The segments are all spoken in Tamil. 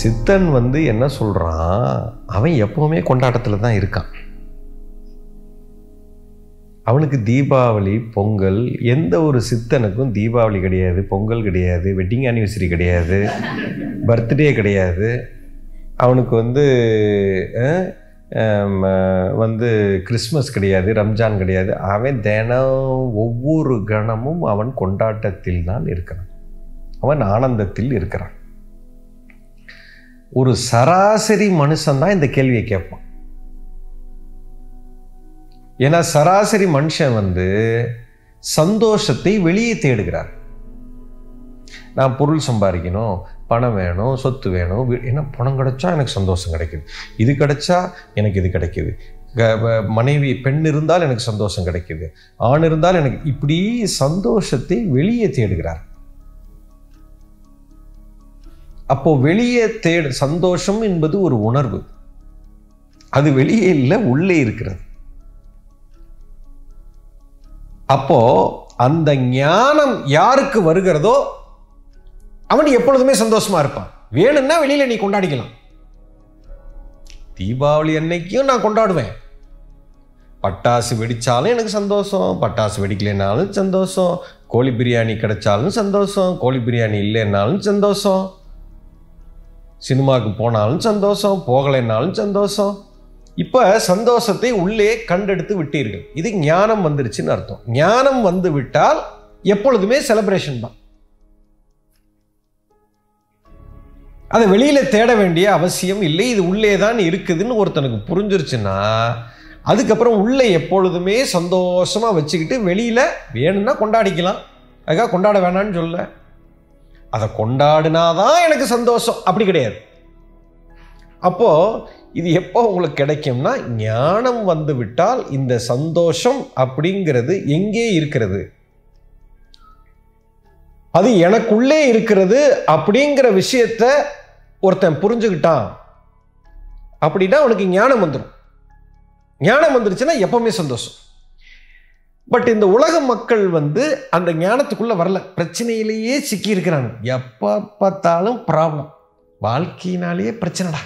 சித்தன் வந்து என்ன சொல்கிறான் அவன் எப்போவுமே கொண்டாட்டத்தில் தான் இருக்கான். அவனுக்கு தீபாவளி பொங்கல் எந்த ஒரு சித்தனுக்கும் தீபாவளி கிடையாது பொங்கல் கிடையாது வெட்டிங் ஆனிவர்சரி கிடையாது பர்த்டே கிடையாது. அவனுக்கு வந்து வந்து கிறிஸ்மஸ் கிடையாது ரம்ஜான் கிடையாது. அவன் தினம் ஒவ்வொரு கணமும் அவன் கொண்டாட்டத்தில் தான் இருக்கிறான். அவன் ஆனந்தத்தில் இருக்கிறான். ஒரு சராசரி மனுஷன்தான் இந்த கேள்வியை கேட்பான். ஏன்னா சராசரி மனுஷன் வந்து சந்தோஷத்தை வெளியே தேடுகிறார். நான் பொருள் சம்பாதிக்கணும் பணம் வேணும் சொத்து வேணும் ஏன்னா பணம் கிடைச்சா எனக்கு சந்தோஷம் கிடைக்குது. இது கிடைச்சா எனக்கு இது கிடைக்குது. க- வ- மனைவி பெண் இருந்தால் எனக்கு சந்தோஷம் கிடைக்குது. ஆண் இருந்தால் எனக்கு இப்படி சந்தோஷத்தை வெளியே தேடுகிறார். அப்போ வெளியே தேடு சந்தோஷம் என்பது ஒரு உணர்வு. அது வெளியே இல்லை உள்ளே இருக்கிறது. அப்போ அந்த ஞானம் யாருக்கு வருகிறதோ அவன் எப்பொழுதுமே சந்தோஷமா இருப்பான். வேணும்னா வெளியில நீ கொண்டாடிக்கலாம். தீபாவளி அன்னைக்கும் நான் கொண்டாடுவேன். பட்டாசு வெடிச்சாலும் எனக்கு சந்தோஷம் பட்டாசு வெடிக்கலைனாலும் சந்தோஷம் கோழி பிரியாணி கிடைச்சாலும் சந்தோஷம் கோழி பிரியாணி இல்லைன்னாலும் சந்தோஷம். சினிமாவுக்கு போனாலும் சந்தோஷம் போகலைன்னாலும் சந்தோஷம். இப்போ சந்தோஷத்தை உள்ளே கண்டெடுத்து விட்டீர்கள். இது ஞானம் வந்துருச்சுன்னு அர்த்தம். ஞானம் வந்து விட்டால் எப்பொழுதுமே செலப்ரேஷன் தான். அதை வெளியில் தேட வேண்டிய அவசியம் இல்லை. இது உள்ளே தான் இருக்குதுன்னு ஒருத்தனுக்கு புரிஞ்சிருச்சுன்னா அதுக்கப்புறம் உள்ளே எப்பொழுதுமே சந்தோஷமாக வச்சுக்கிட்டு வெளியில் வேணும்னா கொண்டாடிக்கலாம். அதுக்காக கொண்டாட வேணாம்னு சொல்ல. அதை கொண்டாடினாதான் எனக்கு சந்தோஷம். அப்படி கிடையாது. அப்போ இது எப்போ உங்களுக்கு கிடைக்கும்னா ஞானம் வந்து விட்டால் இந்த சந்தோஷம் அப்படிங்கிறது எங்கே இருக்கிறது? அது எனக்குள்ளே இருக்கிறது அப்படிங்கிற விஷயத்த ஒருத்தன் புரிஞ்சுக்கிட்டான் அப்படின்னா அவனுக்கு ஞானம் வந்துடும் ஞானம் வந்துருச்சுன்னா எப்பவுமே சந்தோஷம். பட் இந்த உலக மக்கள் வந்து அந்த ஞானத்துக்குள்ள வரல. பிரச்சனையிலேயே சிக்கி இருக்கிறாங்க எப்போ பார்த்தாலும் ப்ராப்ளம் வாழ்க்கையினாலேயே பிரச்சனைடா.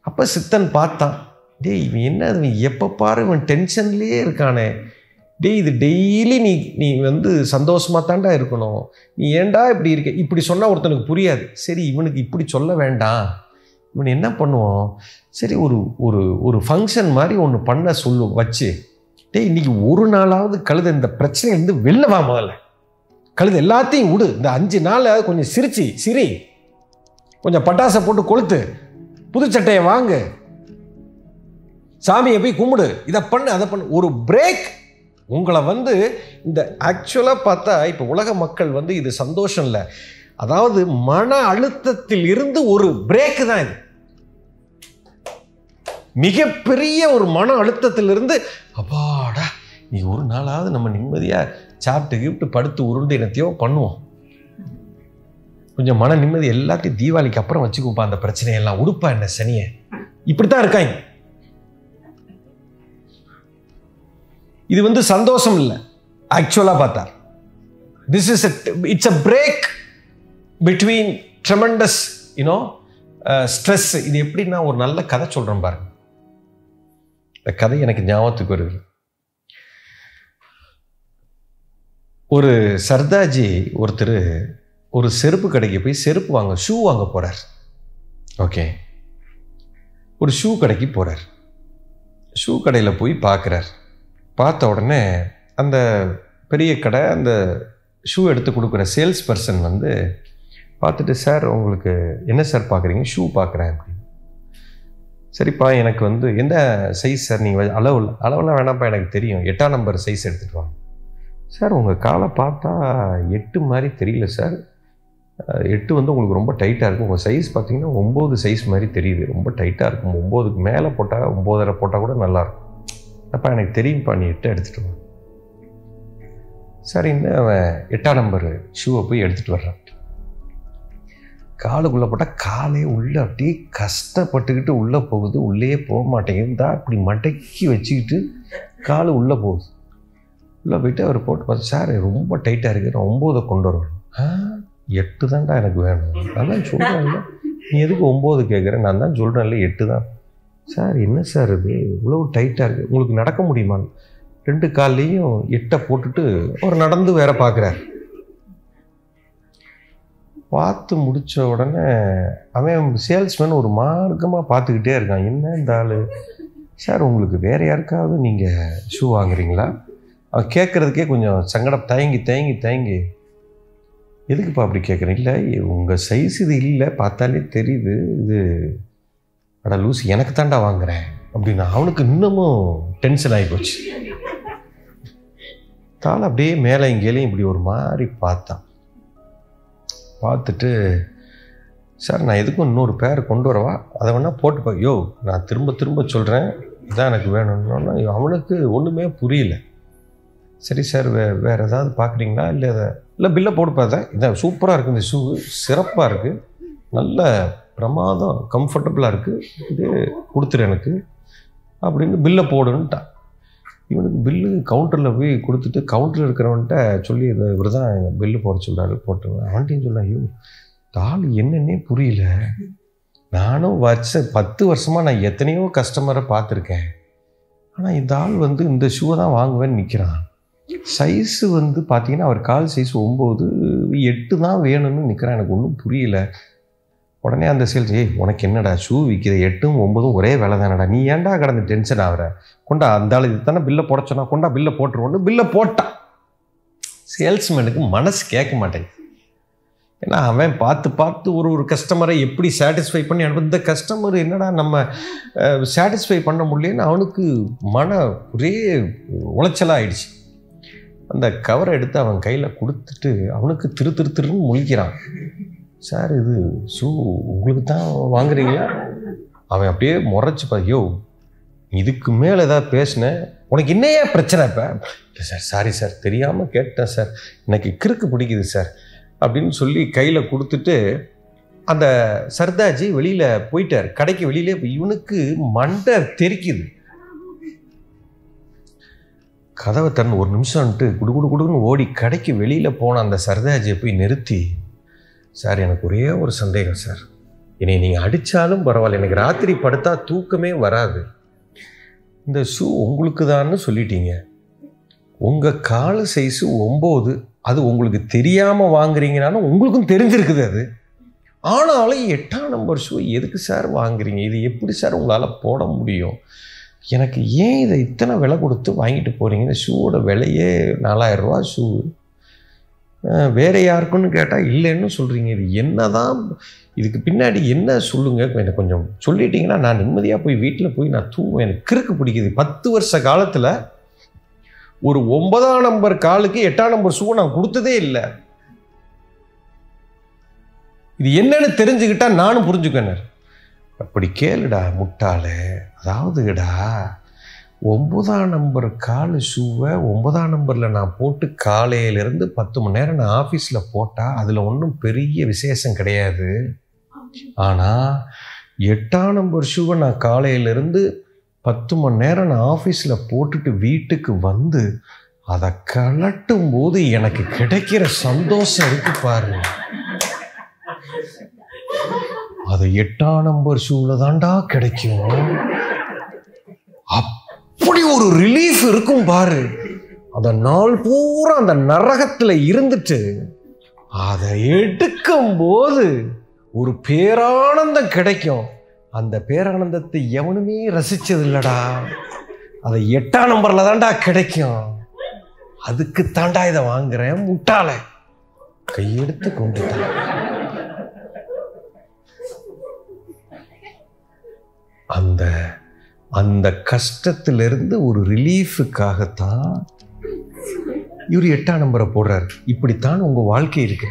அப்போ சித்தன் பார்த்தான். டேய் இவன் என்ன இவன் எப்போ பாரு இவன் டென்ஷன்லேயே இருக்கானே. டேய் இது டெய்லி நீ நீ வந்து சந்தோஷமா தாண்டா இருக்கணும். நீ ஏன்டா இப்படி இருக்க? இப்படி சொன்னால் ஒருத்தனுக்கு புரியாது. சரி இவனுக்கு இப்படி சொல்ல வேண்டாம். இவன் என்ன பண்ணுவோம் சரி ஒரு ஒரு ஒரு ஃபங்க்ஷன் மாதிரி ஒன்று பண்ண சொல்லு வச்சு. டேய் இன்னைக்கு ஒரு நாளாவது கழுத இந்த பிரச்சனையிலேருந்து வெளில வா முதல்ல. கழுது எல்லாத்தையும் விடு. இந்த அஞ்சு நாள் கொஞ்சம் சிரிச்சு சிரி. கொஞ்சம் பட்டாசை போட்டு கொளுத்து. புதுச்சட்டையை வாங்கு. சாமியை போய் கும்பிடு. இதை பண்ணு அதை பண்ணு. ஒரு பிரேக் உங்களை வந்து இந்த ஆக்சுவலாக பார்த்தா இப்போ உலக மக்கள் வந்து இது சந்தோஷம் இல்லை. அதாவது மன அழுத்தத்தில் இருந்து ஒரு பிரேக் தான் இது. மிகப்பெரிய ஒரு மன அழுத்தத்திலிருந்து அப்பாடா நீ ஒரு நாளாவது நம்ம நிம்மதியாக சாப்பிட்டு கிப்ட்டு படுத்து உருண்டு என்னத்தையோ பண்ணுவோம். கொஞ்சம் மன நிம்மதி எல்லாத்தையும் தீபாவளிக்கு அப்புறம் வச்சுக்குப்பா அந்த பிரச்சனையெல்லாம். உடுப்பா என்ன சனியை? இப்படித்தான் இருக்காங்க. இது வந்து சந்தோஷம் இல்லை. ஆக்சுவலாக பார்த்தா. This is it's a break between tremendous you know stress இது எப்படின்னா ஒரு நல்ல கதை சொல்கிறேன் பாருங்க. இந்த கதை எனக்கு ஞாபகத்துக்கு வருது. ஒரு சர்தாஜி ஒருத்தர் ஒரு செருப்பு கடைக்கு போய் செருப்பு வாங்க ஷூ வாங்க போகிறார் ஓகே. ஒரு ஷூ கடைக்கு போகிறார் ஷூ கடையில் போய் பார்க்குறார் பார்த்த உடனே அந்த பெரிய கடை அந்த ஷூ எடுத்து கொடுக்குற சேல்ஸ் பர்சன் வந்து பார்த்துட்டு சார் உங்களுக்கு என்ன சார் பார்க்குறீங்க ஷூ பார்க்குறேன் அப்படின்னு சரிப்பா எனக்கு வந்து எந்த சைஸ் சார் நீங்கள் அளவு அளவெல்லாம் வேணாம்ப்பா எனக்கு தெரியும். எட்டாம் நம்பர் சைஸ் எடுத்துகிட்டு வாங்க. சார் உங்கள் காலை பார்த்தா எட்டு மாதிரி தெரியல சார் எட்டு வந்து உங்களுக்கு ரொம்ப டைட்டாக இருக்கும். உங்கள் சைஸ் பார்த்தீங்கன்னா ஒம்பது சைஸ் மாதிரி தெரியுது. ரொம்ப டைட்டாக இருக்கும். ஒம்போதுக்கு மேலே போட்டால் ஒம்போதரை போட்டால் கூட நல்லாயிருக்கும் அப்போ எனக்கு தெரியும்ப்பா நீ எட்டு எடுத்துகிட்டு வா. சரின்னு அவன் எட்டாம் நம்பர் ஷூவை போய் எடுத்துகிட்டு வர்றான். காலுக்குள்ளே போட்டால் காலே உள்ளே அப்படியே கஷ்டப்பட்டுக்கிட்டு உள்ளே போகுது. உள்ளே போக மாட்டேங்குது தான் இப்படி மடக்கி வச்சுக்கிட்டு காலு உள்ளே போகுது. உள்ளே போயிட்டு அவர் போட்டு பார்த்து சார் ரொம்ப டைட்டாக இருக்குது நான் ஒம்போதை கொண்டு வரணும். ஆ எட்டு தான்டா எனக்கு வேணும். அதான் தான் நீ எதுக்கு ஒம்போது கேட்குற? நான் தான் சொல்கிறேன்ல எட்டு தான். சார் என்ன சார் இது? இவ்வளோ டைட்டாக இருக்குது உங்களுக்கு நடக்க முடியுமான்னு ரெண்டு கால்லையும் எட்டை போட்டுட்டு அவர் நடந்து வேற பார்க்குறாரு. பார்த்து முடித்த உடனே அவன் சேல்ஸ்மேன் ஒரு மார்க்கமாக பார்த்துக்கிட்டே இருக்கான். என்ன இந்த ஆள்? சார் உங்களுக்கு வேறு யாருக்காவது நீங்கள் ஷூ வாங்குறீங்களா? அவன் கேட்குறதுக்கே கொஞ்சம் சங்கடம். தயங்கி தயங்கி தயங்கி. எதுக்குப்பா அப்படி கேட்குறேன் இல்லை உங்கள் சைஸ் இது இல்லை. பார்த்தாலே தெரியுது. இது அட லூஸ் எனக்கு தாண்டா வாங்குறேன். அப்படின்னு அவனுக்கு இன்னமும் டென்ஷன் ஆகி போச்சு. தாள் அப்படியே மேலே இங்கேயும் இப்படி ஒரு மாதிரி பார்த்தான். பார்த்துட்டு சார் நான் எதுக்கும் இன்னொரு பேர் கொண்டு வரவா? அதை வேணால் போட்டுப்பா யோ நான் திரும்ப திரும்ப சொல்கிறேன் இதான் எனக்கு வேணும்னா. அவனுக்கு ஒன்றுமே புரியல. சரி சார் வே வேறு ஏதாவது பார்க்குறீங்களா? இல்லை இல்லை பில்லை போடுப்பா இதான் சூப்பராக இருக்குது இந்த ஷூ. சிறப்பாக இருக்குது நல்ல பிரமாதம் கம்ஃபர்டபுளாக இருக்குது இது கொடுத்துரு எனக்கு. அப்படின்னு பில்லை போடுன்னுட்டான் இவனுக்கு பில்லு கவுண்டரில் போய் கொடுத்துட்டு கவுண்டரில் இருக்கிறவன்ட்ட சொல்லி இதை இவர் தான் பில்லு போட சொல்கிறாரு போட்டுருவேன் அவன்கிட்டையும் சொல்ல ஐயோ தாள் என்னன்னே புரியல. நானும் வருஷ பத்து வருஷமாக நான் எத்தனையோ கஸ்டமரை பார்த்துருக்கேன். ஆனால் இந்த ஆள் வந்து இந்த ஷூவை தான் வாங்குவேன்னு நிற்கிறான் சைஸு வந்து பார்த்தீங்கன்னா அவர் கால் சைஸ் ஒம்பது எட்டு தான் வேணும்னு நிற்கிறான் எனக்கு ஒன்றும் புரியல. உடனே அந்த சேல்ஸ் ஏய் உனக்கு என்னடா ஷூ விற்கிற எட்டும் ஒம்பதும் ஒரே வேலை தானடா. நீ ஏன்டா கடந்து டென்ஷன் ஆகிற? கொண்டா அந்த ஆள் இது தானே பில்லை போட கொண்டா பில்லை போட்டுருவோன்னு பில்லை போட்டான். சேல்ஸ்மேனுக்கு மனசு கேட்க மாட்டேங்குது. ஏன்னா அவன் பார்த்து பார்த்து ஒரு ஒரு கஸ்டமரை எப்படி சாட்டிஸ்ஃபை பண்ணி அனுப்ப இந்த கஸ்டமர் என்னடா நம்ம சாட்டிஸ்ஃபை பண்ண முடியலன்னு அவனுக்கு மன ஒரே உளைச்சலாக ஆயிடுச்சு. அந்த கவரை எடுத்து அவன் கையில் கொடுத்துட்டு அவனுக்கு திரு திரு திருன்னு முழிக்கிறான். சார் இது ஷூ உங்களுக்கு தான் வாங்குறீங்களா? அவன் அப்படியே முறைச்சி ஐயோ இதுக்கு மேலே ஏதாவது பேசினேன் உனக்கு என்னையா பிரச்சனை இப்போ? இல்லை சார் சாரி சார் தெரியாமல் கேட்டேன் சார். எனக்கு கிறுக்கு பிடிக்குது சார். அப்படின்னு சொல்லி கையில் கொடுத்துட்டு அந்த சர்தாஜி வெளியில் போயிட்டார். கடைக்கு வெளியிலே போய் இவனுக்கு மண்டை தெரிக்குது. கதவை தன் ஒரு நிமிஷம்ன்ட்டு குடு குடு குடுன்னு ஓடி கடைக்கு வெளியில் போன அந்த சர்தாஜியை போய் நிறுத்தி சார் எனக்கு ஒரே ஒரு சந்தேகம் சார். என்னை நீங்கள் அடித்தாலும் பரவாயில்ல. எனக்கு ராத்திரி படுத்தா தூக்கமே வராது. இந்த ஷூ உங்களுக்கு தான்னு சொல்லிட்டீங்க. உங்கள் கால சைஸு ஒம்பது. அது உங்களுக்கு தெரியாமல் வாங்குறீங்கனாலும் உங்களுக்கும் தெரிஞ்சிருக்குது அது. ஆனாலும் எட்டாம் நம்பர் ஷூ எதுக்கு சார் வாங்குறீங்க? இது எப்படி சார் உங்களால் போட முடியும்? எனக்கு ஏன் இதை இத்தனை விலை கொடுத்து வாங்கிட்டு போகிறீங்க இந்த ஷூவோட விலையே நாலாயிரரூவா ஷூ வேறு யாருக்குன்னு கேட்டால் இல்லைன்னு சொல்கிறீங்க இது என்ன தான் இதுக்கு பின்னாடி என்ன சொல்லுங்கள் எனக்கு கொஞ்சம் சொல்லிட்டீங்கன்னா நான் நிம்மதியாக போய் வீட்டில் போய் நான் தூங்குவேன். எனக்கு கிறுக்கு பிடிக்குது. பத்து வருஷ காலத்தில் ஒரு ஒன்பதாம் நம்பர் காலுக்கு எட்டாம் நம்பர் ஷூ நான் கொடுத்ததே இல்லை. இது என்னன்னு தெரிஞ்சுக்கிட்டா நானும் புரிஞ்சுக்கணும் அப்படி கேளுடா முட்டாளே. அதாவதுடா. ஒன்பதாம் நம்பர் காலு ஷூவை ஒன்பதாம் நம்பரில் நான் போட்டு காலையிலேருந்து பத்து மணி நேரம் நான் ஆஃபீஸில் போட்டால் அதில் ஒன்றும் பெரிய விசேஷம் கிடையாது. ஆனால் எட்டாம் நம்பர் ஷூவை நான் காலையிலேருந்து பத்து மணி நேரம் நான் ஆஃபீஸில் போட்டுட்டு வீட்டுக்கு வந்து அதை கலட்டும் போது எனக்கு கிடைக்கிற சந்தோஷம் இருக்கு பாருங்க. அது எட்டாம் நம்பர் ஷூவில் தான்டா கிடைக்கும். அப் அப்படி ஒரு ரிலீஃப் இருக்கும் பாரு. அந்த நாள் பூரா அந்த நரகத்தில் இருந்துட்டு அதை எடுக்கும் போது ஒரு பேரானந்தம் கிடைக்கும். அந்த பேரானந்தத்தை எவனுமே ரசிச்சது இல்லடா அதை எட்டாம் நம்பரில் தான்டா கிடைக்கும். அதுக்கு தாண்டா இதை வாங்குறேன் முட்டாள. கையெடுத்து கொண்டு அந்த அந்த கஷ்டத்திலிருந்து ஒரு ரிலீஃபுக்காகத்தான் இவர் எட்டாம் நம்பரை போடுறாரு. இப்படித்தான் உங்கள் வாழ்க்கை இருக்கு.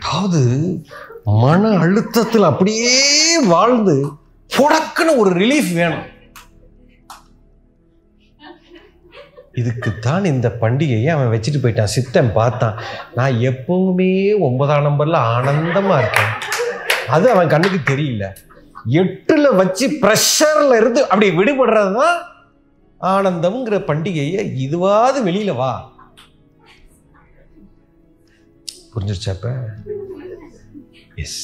அதாவது மன அழுத்தத்தில் அப்படியே வாழ்ந்து புடக்குன்னு ஒரு ரிலீஃப் வேணும். இதுக்குத்தான் இந்த பண்டிகையை அவன் வச்சுட்டு போயிட்டான். சித்தன் பார்த்தான். நான் எப்பவுமே ஒன்பதாம் நம்பரில் ஆனந்தமாக இருக்கேன். அது அவன் கண்ணுக்கு தெரியல. எட்டுல வச்சு ப்ரெஷர்ல இருந்து அப்படி விடுபடுறது தான் ஆனந்தம்ங்கிற பண்டிகையை இதுவாது வெளியில வா. புரிஞ்சிருச்சா எஸ்